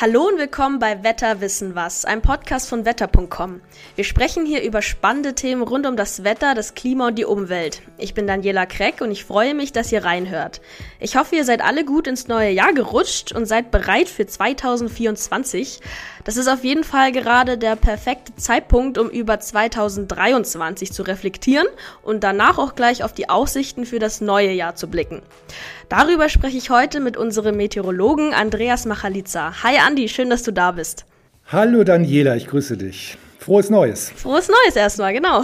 Hallo und willkommen bei Wetter wissen was, einem Podcast von wetter.com. Wir sprechen hier über spannende Themen rund um das Wetter, das Klima und die Umwelt. Ich bin Daniela Kreck und ich freue mich, dass ihr reinhört. Ich hoffe, ihr seid alle gut ins neue Jahr gerutscht und seid bereit für 2024. Das ist auf jeden Fall gerade der perfekte Zeitpunkt, um über 2023 zu reflektieren und danach auch gleich auf die Aussichten für das neue Jahr zu blicken. Darüber spreche ich heute mit unserem Meteorologen Andreas Machalitza. Hi Andi, schön, dass du da bist. Hallo Daniela, ich grüße dich. Frohes Neues. Frohes Neues erstmal, genau.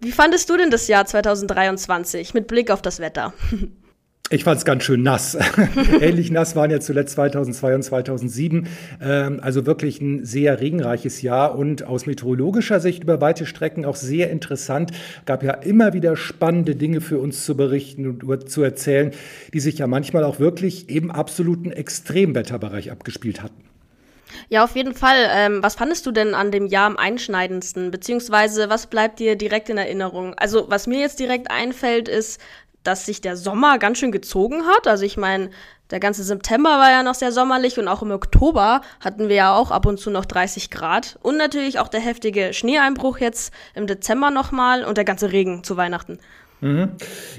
Wie fandest du denn das Jahr 2023 mit Blick auf das Wetter? Ich fand es ganz schön nass. Ähnlich nass waren ja zuletzt 2002 und 2007. Ähm, also wirklich ein sehr regenreiches Jahr und aus meteorologischer Sicht über weite Strecken auch sehr interessant. Gab ja immer wieder spannende Dinge für uns zu berichten und zu erzählen, die sich ja manchmal auch wirklich im absoluten Extremwetterbereich abgespielt hatten. Ja, auf jeden Fall. Ähm, was fandest du denn an dem Jahr am einschneidendsten? Beziehungsweise was bleibt dir direkt in Erinnerung? Also, was mir jetzt direkt einfällt, ist, dass sich der Sommer ganz schön gezogen hat. Also ich meine, der ganze September war ja noch sehr sommerlich und auch im Oktober hatten wir ja auch ab und zu noch 30 Grad. Und natürlich auch der heftige Schneeeinbruch jetzt im Dezember nochmal und der ganze Regen zu Weihnachten. Mhm.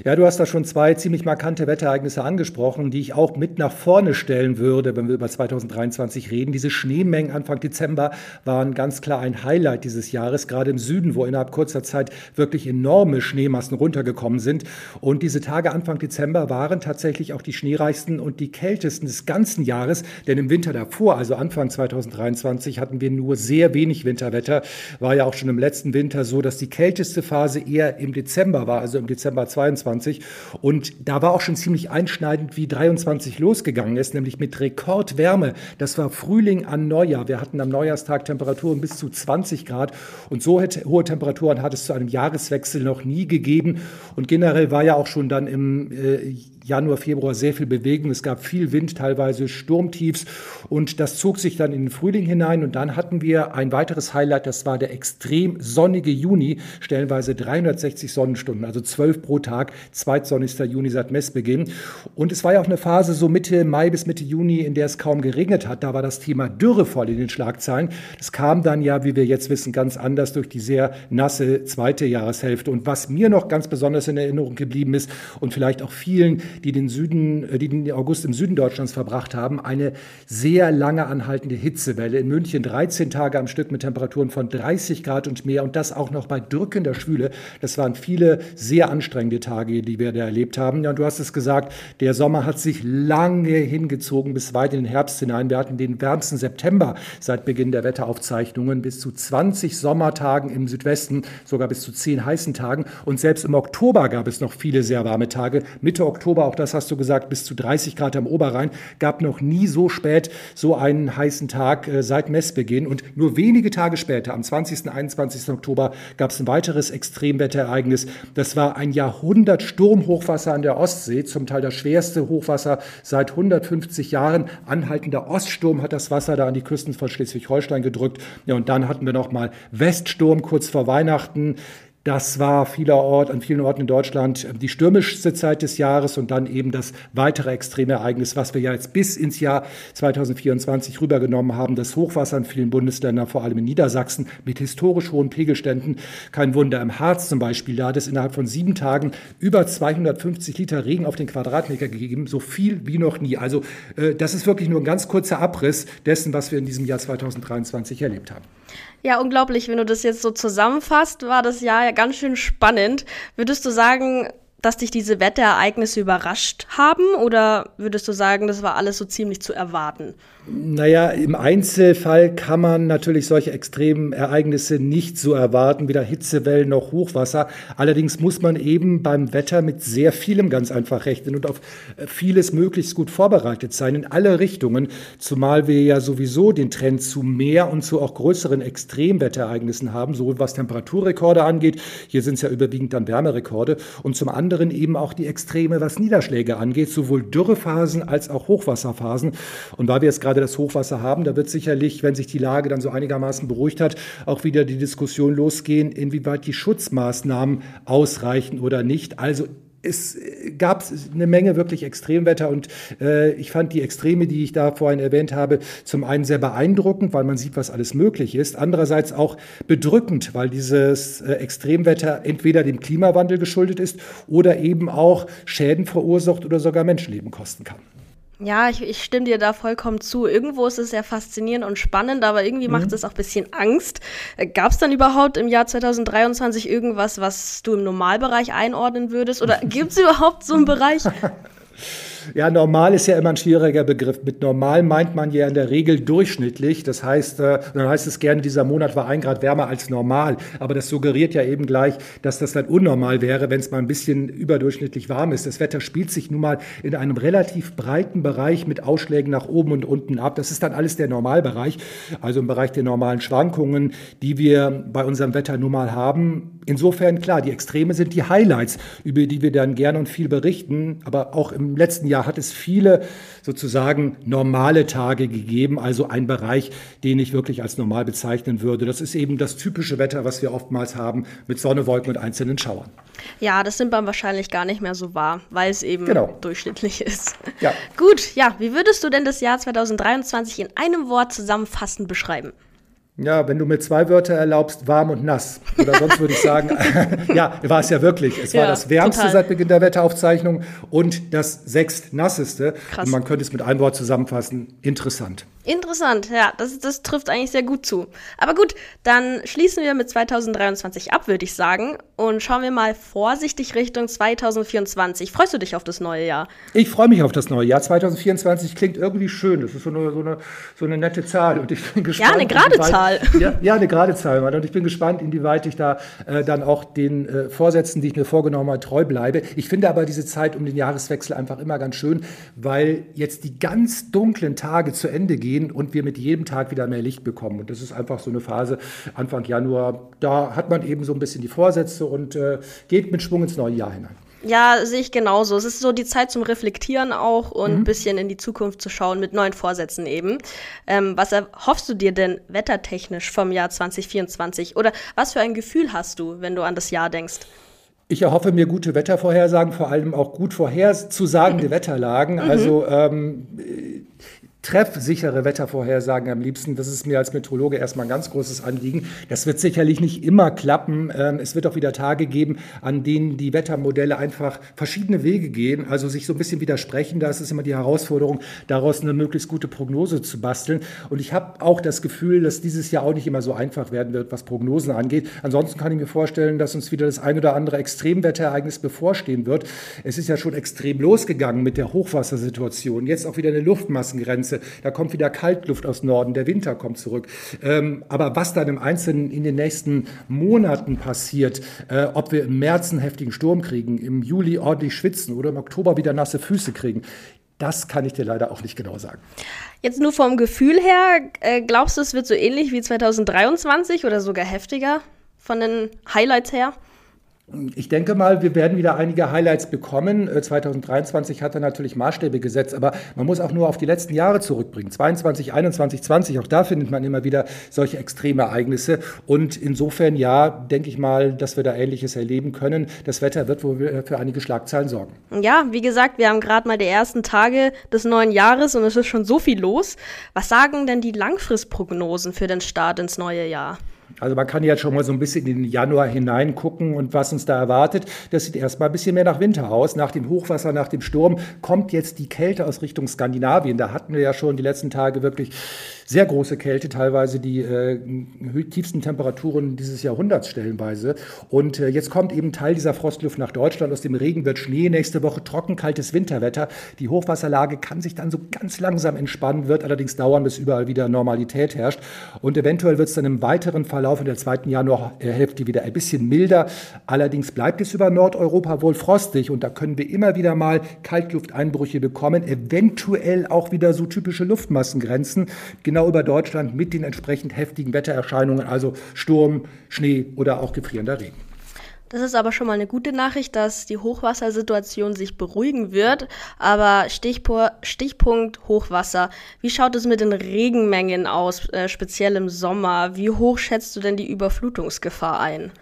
Ja, du hast da schon zwei ziemlich markante Wetterereignisse angesprochen, die ich auch mit nach vorne stellen würde, wenn wir über 2023 reden. Diese Schneemengen Anfang Dezember waren ganz klar ein Highlight dieses Jahres, gerade im Süden, wo innerhalb kurzer Zeit wirklich enorme Schneemassen runtergekommen sind. Und diese Tage Anfang Dezember waren tatsächlich auch die schneereichsten und die kältesten des ganzen Jahres, denn im Winter davor, also Anfang 2023, hatten wir nur sehr wenig Winterwetter. War ja auch schon im letzten Winter so, dass die kälteste Phase eher im Dezember war, also im Dezember 22. Und da war auch schon ziemlich einschneidend, wie 23 losgegangen ist, nämlich mit Rekordwärme. Das war Frühling an Neujahr. Wir hatten am Neujahrstag Temperaturen bis zu 20 Grad. Und so hohe Temperaturen hat es zu einem Jahreswechsel noch nie gegeben. Und generell war ja auch schon dann im äh, Januar, Februar sehr viel Bewegung. Es gab viel Wind, teilweise Sturmtiefs und das zog sich dann in den Frühling hinein und dann hatten wir ein weiteres Highlight, das war der extrem sonnige Juni, stellenweise 360 Sonnenstunden, also 12 pro Tag, zweitsonnigster Juni seit Messbeginn. Und es war ja auch eine Phase so Mitte Mai bis Mitte Juni, in der es kaum geregnet hat. Da war das Thema Dürre voll in den Schlagzeilen. Das kam dann ja, wie wir jetzt wissen, ganz anders durch die sehr nasse zweite Jahreshälfte. Und was mir noch ganz besonders in Erinnerung geblieben ist und vielleicht auch vielen, die den Süden, äh, die den August im Süden Deutschlands verbracht haben, eine sehr lange anhaltende Hitzewelle. In München 13 Tage am Stück mit Temperaturen von 30 Grad und mehr und das auch noch bei drückender Schwüle. Das waren viele sehr anstrengende Tage, die wir da erlebt haben. Ja, und du hast es gesagt, der Sommer hat sich lange hingezogen bis weit in den Herbst hinein. Wir hatten den wärmsten September seit Beginn der Wetteraufzeichnungen, bis zu 20 Sommertagen im Südwesten, sogar bis zu 10 heißen Tagen. Und selbst im Oktober gab es noch viele sehr warme Tage. Mitte Oktober auch das hast du gesagt, bis zu 30 Grad am Oberrhein. Gab noch nie so spät so einen heißen Tag äh, seit Messbeginn. Und nur wenige Tage später, am 20. und 21. Oktober, gab es ein weiteres Extremwetterereignis. Das war ein Jahrhundert Sturmhochwasser an der Ostsee, zum Teil das schwerste Hochwasser seit 150 Jahren. Anhaltender Oststurm hat das Wasser da an die Küsten von Schleswig-Holstein gedrückt. Ja, und dann hatten wir noch mal Weststurm kurz vor Weihnachten. Das war vielerorts, an vielen Orten in Deutschland die stürmischste Zeit des Jahres und dann eben das weitere extreme Ereignis, was wir ja jetzt bis ins Jahr 2024 rübergenommen haben, das Hochwasser in vielen Bundesländern, vor allem in Niedersachsen, mit historisch hohen Pegelständen. Kein Wunder, im Harz zum Beispiel, da hat es innerhalb von sieben Tagen über 250 Liter Regen auf den Quadratmeter gegeben, so viel wie noch nie. Also äh, das ist wirklich nur ein ganz kurzer Abriss dessen, was wir in diesem Jahr 2023 erlebt haben. Ja, unglaublich. Wenn du das jetzt so zusammenfasst, war das Jahr ja ganz schön spannend. Würdest du sagen, dass dich diese Wetterereignisse überrascht haben oder würdest du sagen, das war alles so ziemlich zu erwarten? Naja, im Einzelfall kann man natürlich solche extremen Ereignisse nicht so erwarten, weder Hitzewellen noch Hochwasser. Allerdings muss man eben beim Wetter mit sehr vielem ganz einfach rechnen und auf vieles möglichst gut vorbereitet sein, in alle Richtungen, zumal wir ja sowieso den Trend zu mehr und zu auch größeren Extremwetterereignissen haben, sowohl was Temperaturrekorde angeht, hier sind es ja überwiegend dann Wärmerekorde, und zum anderen eben auch die Extreme, was Niederschläge angeht, sowohl Dürrephasen als auch Hochwasserphasen. Und weil wir jetzt gerade gerade das Hochwasser haben. Da wird sicherlich, wenn sich die Lage dann so einigermaßen beruhigt hat, auch wieder die Diskussion losgehen, inwieweit die Schutzmaßnahmen ausreichen oder nicht. Also es gab eine Menge wirklich Extremwetter und äh, ich fand die Extreme, die ich da vorhin erwähnt habe, zum einen sehr beeindruckend, weil man sieht, was alles möglich ist. Andererseits auch bedrückend, weil dieses äh, Extremwetter entweder dem Klimawandel geschuldet ist oder eben auch Schäden verursacht oder sogar Menschenleben kosten kann. Ja, ich, ich stimme dir da vollkommen zu. Irgendwo ist es sehr faszinierend und spannend, aber irgendwie mhm. macht es auch ein bisschen Angst. Äh, Gab es dann überhaupt im Jahr 2023 irgendwas, was du im Normalbereich einordnen würdest? Oder gibt es überhaupt so einen Bereich? Ja, normal ist ja immer ein schwieriger Begriff. Mit normal meint man ja in der Regel durchschnittlich. Das heißt, äh, dann heißt es gerne, dieser Monat war ein Grad wärmer als normal. Aber das suggeriert ja eben gleich, dass das dann unnormal wäre, wenn es mal ein bisschen überdurchschnittlich warm ist. Das Wetter spielt sich nun mal in einem relativ breiten Bereich mit Ausschlägen nach oben und unten ab. Das ist dann alles der Normalbereich, also im Bereich der normalen Schwankungen, die wir bei unserem Wetter nun mal haben. Insofern klar, die Extreme sind die Highlights, über die wir dann gerne und viel berichten. Aber auch im letzten Jahr hat es viele sozusagen normale Tage gegeben, also ein Bereich, den ich wirklich als normal bezeichnen würde. Das ist eben das typische Wetter, was wir oftmals haben, mit Sonne, Wolken und einzelnen Schauern. Ja, das nimmt man wahrscheinlich gar nicht mehr so wahr, weil es eben genau. durchschnittlich ist. Ja. Gut, ja, wie würdest du denn das Jahr 2023 in einem Wort zusammenfassend beschreiben? Ja, wenn du mir zwei Wörter erlaubst, warm und nass. Oder sonst würde ich sagen, ja, war es ja wirklich. Es ja, war das wärmste total. seit Beginn der Wetteraufzeichnung und das sechst nasseste. Krass. Und man könnte es mit einem Wort zusammenfassen. Interessant. Interessant, ja, das, das trifft eigentlich sehr gut zu. Aber gut, dann schließen wir mit 2023 ab, würde ich sagen, und schauen wir mal vorsichtig Richtung 2024. Freust du dich auf das neue Jahr? Ich freue mich auf das neue Jahr. 2024 klingt irgendwie schön. Das ist so eine, so eine, so eine nette Zahl. Und ich bin gespannt. Ja, eine gerade Zahl. Ja, ja, eine gerade Zahl. Und ich bin gespannt, inwieweit ich da äh, dann auch den äh, Vorsätzen, die ich mir vorgenommen habe, treu bleibe. Ich finde aber diese Zeit um den Jahreswechsel einfach immer ganz schön, weil jetzt die ganz dunklen Tage zu Ende gehen gehen und wir mit jedem Tag wieder mehr Licht bekommen. Und das ist einfach so eine Phase Anfang Januar. Da hat man eben so ein bisschen die Vorsätze und äh, geht mit Schwung ins neue Jahr hinein. Ja, sehe ich genauso. Es ist so die Zeit zum Reflektieren auch und mhm. ein bisschen in die Zukunft zu schauen mit neuen Vorsätzen eben. Ähm, was erhoffst du dir denn wettertechnisch vom Jahr 2024? Oder was für ein Gefühl hast du, wenn du an das Jahr denkst? Ich erhoffe mir gute Wettervorhersagen, vor allem auch gut vorherzusagende Wetterlagen. Mhm. Also ähm, treffsichere Wettervorhersagen am liebsten. Das ist mir als Meteorologe erstmal ein ganz großes Anliegen. Das wird sicherlich nicht immer klappen. Ähm, es wird auch wieder Tage geben, an denen die Wettermodelle einfach verschiedene Wege gehen, also sich so ein bisschen widersprechen. Da ist es immer die Herausforderung, daraus eine möglichst gute Prognose zu basteln. Und ich habe auch das Gefühl, dass dieses Jahr auch nicht immer so einfach werden wird, was Prognosen angeht. Ansonsten kann ich mir vorstellen, dass uns wieder das ein oder andere Extremwetterereignis bevorstehen wird. Es ist ja schon extrem losgegangen mit der Hochwassersituation. Jetzt auch wieder eine Luftmassengrenze. Da kommt wieder Kaltluft aus Norden, der Winter kommt zurück. Ähm, aber was dann im Einzelnen in den nächsten Monaten passiert, äh, ob wir im März einen heftigen Sturm kriegen, im Juli ordentlich schwitzen oder im Oktober wieder nasse Füße kriegen, das kann ich dir leider auch nicht genau sagen. Jetzt nur vom Gefühl her, äh, glaubst du, es wird so ähnlich wie 2023 oder sogar heftiger von den Highlights her? Ich denke mal, wir werden wieder einige Highlights bekommen. 2023 äh, hat er natürlich Maßstäbe gesetzt, aber man muss auch nur auf die letzten Jahre zurückbringen. 22, 21, 20, auch da findet man immer wieder solche extreme Ereignisse. Und insofern, ja, denke ich mal, dass wir da Ähnliches erleben können. Das Wetter wird wohl für einige Schlagzeilen sorgen. Ja, wie gesagt, wir haben gerade mal die ersten Tage des neuen Jahres und es ist schon so viel los. Was sagen denn die Langfristprognosen für den Start ins neue Jahr? Also man kann jetzt schon mal so ein bisschen in den Januar hineingucken und was uns da erwartet. Das sieht erstmal ein bisschen mehr nach Winter aus. Nach dem Hochwasser, nach dem Sturm kommt jetzt die Kälte aus Richtung Skandinavien. Da hatten wir ja schon die letzten Tage wirklich sehr große Kälte, teilweise die äh, tiefsten Temperaturen dieses Jahrhunderts stellenweise. Und äh, jetzt kommt eben Teil dieser Frostluft nach Deutschland. Aus dem Regen wird Schnee, nächste Woche trocken, kaltes Winterwetter. Die Hochwasserlage kann sich dann so ganz langsam entspannen, wird allerdings dauern, bis überall wieder Normalität herrscht. Und eventuell wird es dann im weiteren Verlauf in der zweiten Januarhälfte wieder ein bisschen milder. Allerdings bleibt es über Nordeuropa wohl frostig und da können wir immer wieder mal Kaltlufteinbrüche bekommen, eventuell auch wieder so typische Luftmassengrenzen. Genau genau über Deutschland mit den entsprechend heftigen Wettererscheinungen, also Sturm, Schnee oder auch gefrierender Regen. Das ist aber schon mal eine gute Nachricht, dass die Hochwassersituation sich beruhigen wird. Aber Stichpunkt, Stichpunkt Hochwasser. Wie schaut es mit den Regenmengen aus, äh, speziell im Sommer? Wie hoch schätzt du denn die Überflutungsgefahr ein?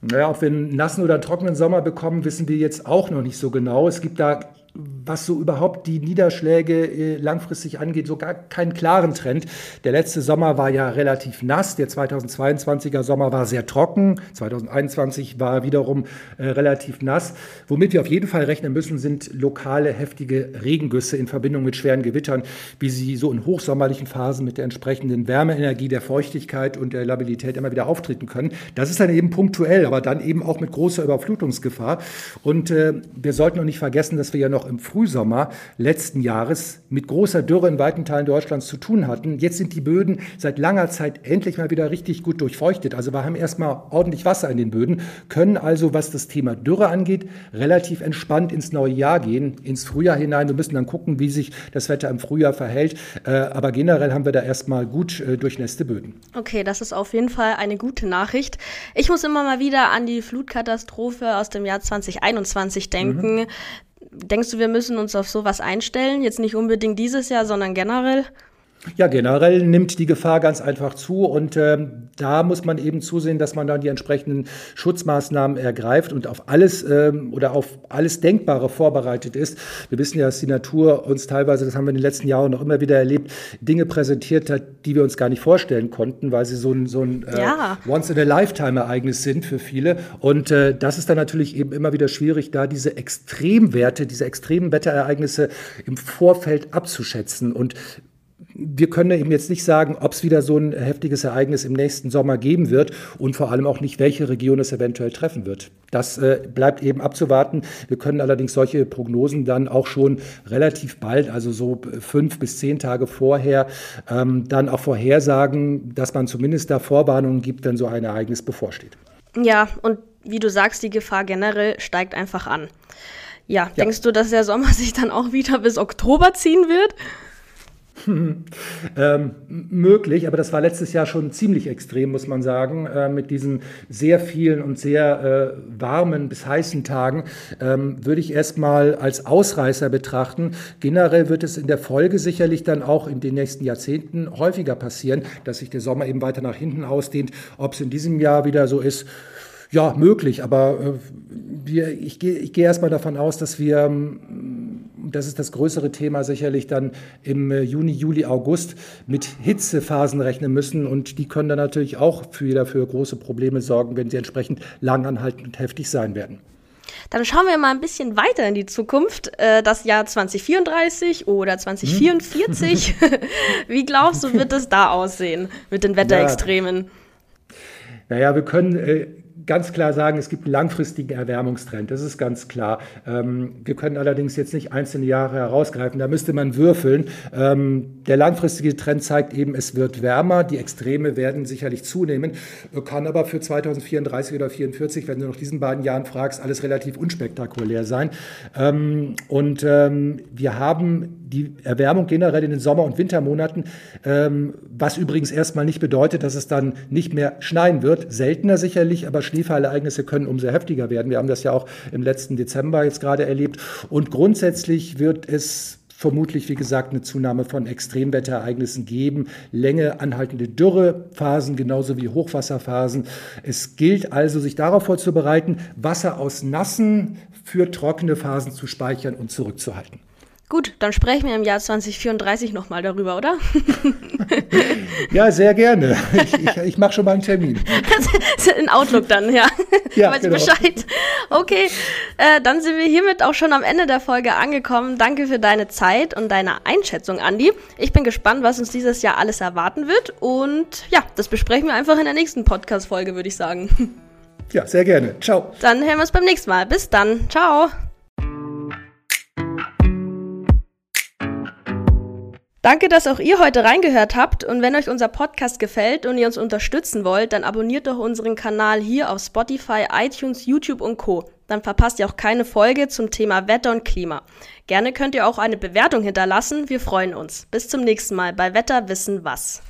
Naja, ob wir einen nassen oder einen trockenen Sommer bekommen, wissen wir jetzt auch noch nicht so genau. Es gibt da was so überhaupt die Niederschläge äh, langfristig angeht, so gar keinen klaren Trend. Der letzte Sommer war ja relativ nass, der 2022er Sommer war sehr trocken, 2021 war wiederum äh, relativ nass. Womit wir auf jeden Fall rechnen müssen, sind lokale heftige Regengüsse in Verbindung mit schweren Gewittern, wie sie so in hochsommerlichen Phasen mit der entsprechenden Wärmeenergie, der Feuchtigkeit und der Labilität immer wieder auftreten können. Das ist dann eben punktuell, aber dann eben auch mit großer Überflutungsgefahr. Und äh, wir sollten noch nicht vergessen, dass wir ja noch im Frühsommer letzten Jahres mit großer Dürre in weiten Teilen Deutschlands zu tun hatten. Jetzt sind die Böden seit langer Zeit endlich mal wieder richtig gut durchfeuchtet. Also wir haben erstmal ordentlich Wasser in den Böden, können also, was das Thema Dürre angeht, relativ entspannt ins neue Jahr gehen, ins Frühjahr hinein. Wir müssen dann gucken, wie sich das Wetter im Frühjahr verhält. Äh, aber generell haben wir da erstmal gut äh, durchnässte Böden. Okay, das ist auf jeden Fall eine gute Nachricht. Ich muss immer mal wieder an die Flutkatastrophe aus dem Jahr 2021 denken. Mhm. Denkst du, wir müssen uns auf sowas einstellen? Jetzt nicht unbedingt dieses Jahr, sondern generell? Ja, generell nimmt die Gefahr ganz einfach zu und ähm, da muss man eben zusehen, dass man dann die entsprechenden Schutzmaßnahmen ergreift und auf alles ähm, oder auf alles Denkbare vorbereitet ist. Wir wissen ja, dass die Natur uns teilweise, das haben wir in den letzten Jahren noch immer wieder erlebt, Dinge präsentiert hat, die wir uns gar nicht vorstellen konnten, weil sie so ein, so ein äh, ja. Once-in-a-Lifetime-Ereignis sind für viele. Und äh, das ist dann natürlich eben immer wieder schwierig, da diese Extremwerte, diese extremen Wetterereignisse im Vorfeld abzuschätzen. Und wir können eben jetzt nicht sagen, ob es wieder so ein heftiges Ereignis im nächsten Sommer geben wird und vor allem auch nicht, welche Region es eventuell treffen wird. Das äh, bleibt eben abzuwarten. Wir können allerdings solche Prognosen dann auch schon relativ bald, also so fünf bis zehn Tage vorher, ähm, dann auch vorhersagen, dass man zumindest da Vorwarnungen gibt, wenn so ein Ereignis bevorsteht. Ja, und wie du sagst, die Gefahr generell steigt einfach an. Ja, ja. denkst du, dass der Sommer sich dann auch wieder bis Oktober ziehen wird? ähm, möglich, aber das war letztes Jahr schon ziemlich extrem, muss man sagen, äh, mit diesen sehr vielen und sehr äh, warmen bis heißen Tagen, ähm, würde ich erstmal als Ausreißer betrachten. Generell wird es in der Folge sicherlich dann auch in den nächsten Jahrzehnten häufiger passieren, dass sich der Sommer eben weiter nach hinten ausdehnt. Ob es in diesem Jahr wieder so ist, ja, möglich, aber äh, wir, ich gehe ich geh erstmal davon aus, dass wir ähm, das ist das größere Thema sicherlich dann im äh, Juni, Juli, August mit Hitzephasen rechnen müssen. Und die können dann natürlich auch wieder für große Probleme sorgen, wenn sie entsprechend langanhaltend und heftig sein werden. Dann schauen wir mal ein bisschen weiter in die Zukunft, äh, das Jahr 2034 oder 2044. Hm? Wie glaubst du, wird es da aussehen mit den Wetterextremen? Ja. Naja, wir können äh, ganz klar sagen, es gibt einen langfristigen Erwärmungstrend. Das ist ganz klar. Ähm, wir können allerdings jetzt nicht einzelne Jahre herausgreifen. Da müsste man würfeln. Ähm, der langfristige Trend zeigt eben, es wird wärmer. Die Extreme werden sicherlich zunehmen. Kann aber für 2034 oder 2044, wenn du nach diesen beiden Jahren fragst, alles relativ unspektakulär sein. Ähm, und wir haben die Erwärmung generell in den Sommer- und Wintermonaten, ähm, was übrigens erstmal nicht bedeutet, dass es dann nicht mehr schneien wird. Seltener sicherlich, aber Schneefallereignisse können umso heftiger werden. Wir haben das ja auch im letzten Dezember jetzt gerade erlebt. Und grundsätzlich wird es vermutlich, wie gesagt, eine Zunahme von Extremwetterereignissen geben, Länge anhaltende Dürrephasen genauso wie Hochwasserphasen. Es gilt also, sich darauf vorzubereiten, Wasser aus nassen für trockene Phasen zu speichern und zurückzuhalten. Gut, dann sprechen wir im Jahr 2034 nochmal darüber, oder? ja, sehr gerne. Ich, ich, ich mache schon mal einen Termin. In Outlook dann, ja. ja Weiß genau. Bescheid. Okay, äh, dann sind wir hiermit auch schon am Ende der Folge angekommen. Danke für deine Zeit und deine Einschätzung, Andi. Ich bin gespannt, was uns dieses Jahr alles erwarten wird. Und ja, das besprechen wir einfach in der nächsten Podcast-Folge, würde ich sagen. Ja, sehr gerne. Ciao. Dann hören wir uns beim nächsten Mal. Bis dann. Ciao. Danke, dass auch ihr heute reingehört habt und wenn euch unser Podcast gefällt und ihr uns unterstützen wollt, dann abonniert doch unseren Kanal hier auf Spotify, iTunes, YouTube und Co. Dann verpasst ihr auch keine Folge zum Thema Wetter und Klima. Gerne könnt ihr auch eine Bewertung hinterlassen, wir freuen uns. Bis zum nächsten Mal bei Wetter wissen was.